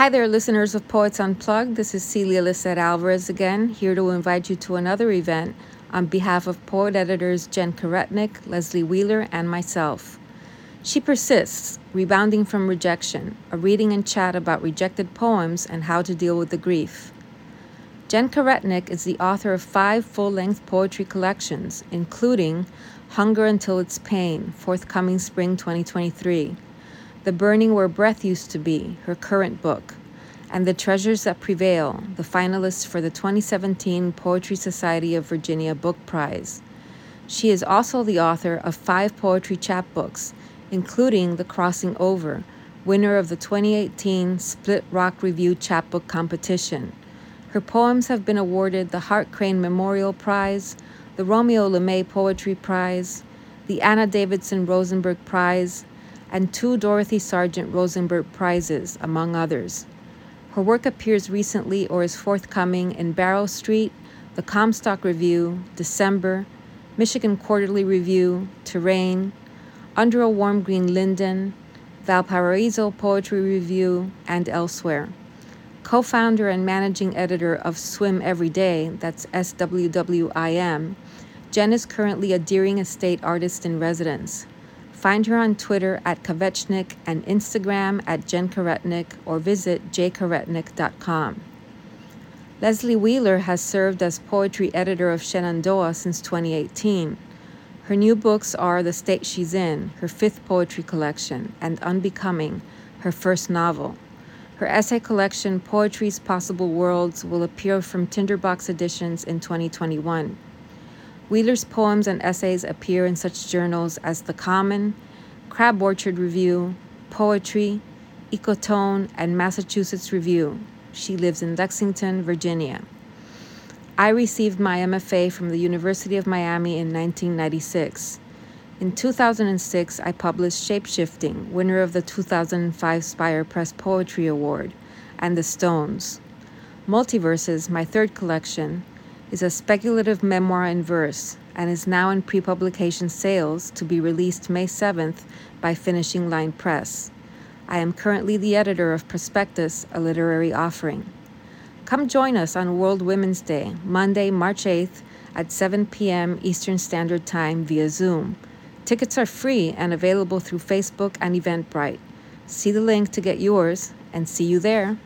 Hi there, listeners of Poets Unplugged. This is Celia Lisset Alvarez again, here to invite you to another event on behalf of poet editors Jen Karetnik, Lesley Wheeler, and myself. She persists, rebounding from rejection, a reading and chat about rejected poems and how to deal with the grief. Jen Karetnik is the author of five full length poetry collections, including Hunger Until It's Pain, forthcoming spring 2023. The Burning Where Breath Used to Be, her current book, and The Treasures That Prevail, the finalist for the 2017 Poetry Society of Virginia Book Prize. She is also the author of five poetry chapbooks, including The Crossing Over, winner of the 2018 Split Rock Review Chapbook Competition. Her poems have been awarded the Hart Crane Memorial Prize, the Romeo LeMay Poetry Prize, the Anna Davidson Rosenberg Prize, and two Dorothy Sargent Rosenberg Prizes, among others. Her work appears recently or is forthcoming in Barrow Street, the Comstock Review, December, Michigan Quarterly Review, Terrain, Under a Warm Green Linden, Valparaiso Poetry Review, and elsewhere. Co founder and managing editor of Swim Every Day, that's SWWIM, Jen is currently a Deering Estate artist in residence. Find her on Twitter at Kavechnik and Instagram at Jen Karetnik or visit jkaretnik.com. Lesley Wheeler has served as poetry editor of Shenandoah since 2018. Her new books are The State She's In, her fifth poetry collection, and Unbecoming, her first novel. Her essay collection, Poetry's Possible Worlds, will appear from Tinderbox Editions in 2021. Wheeler's poems and essays appear in such journals as The Common, Crab Orchard Review, Poetry, Ecotone, and Massachusetts Review. She lives in Lexington, Virginia. I received my MFA from the University of Miami in 1996. In 2006, I published Shapeshifting, winner of the 2005 Spire Press Poetry Award, and The Stones. Multiverses, my third collection, is a speculative memoir in verse and is now in pre publication sales to be released May 7th by Finishing Line Press. I am currently the editor of Prospectus, a literary offering. Come join us on World Women's Day, Monday, March 8th at 7 p.m. Eastern Standard Time via Zoom. Tickets are free and available through Facebook and Eventbrite. See the link to get yours and see you there.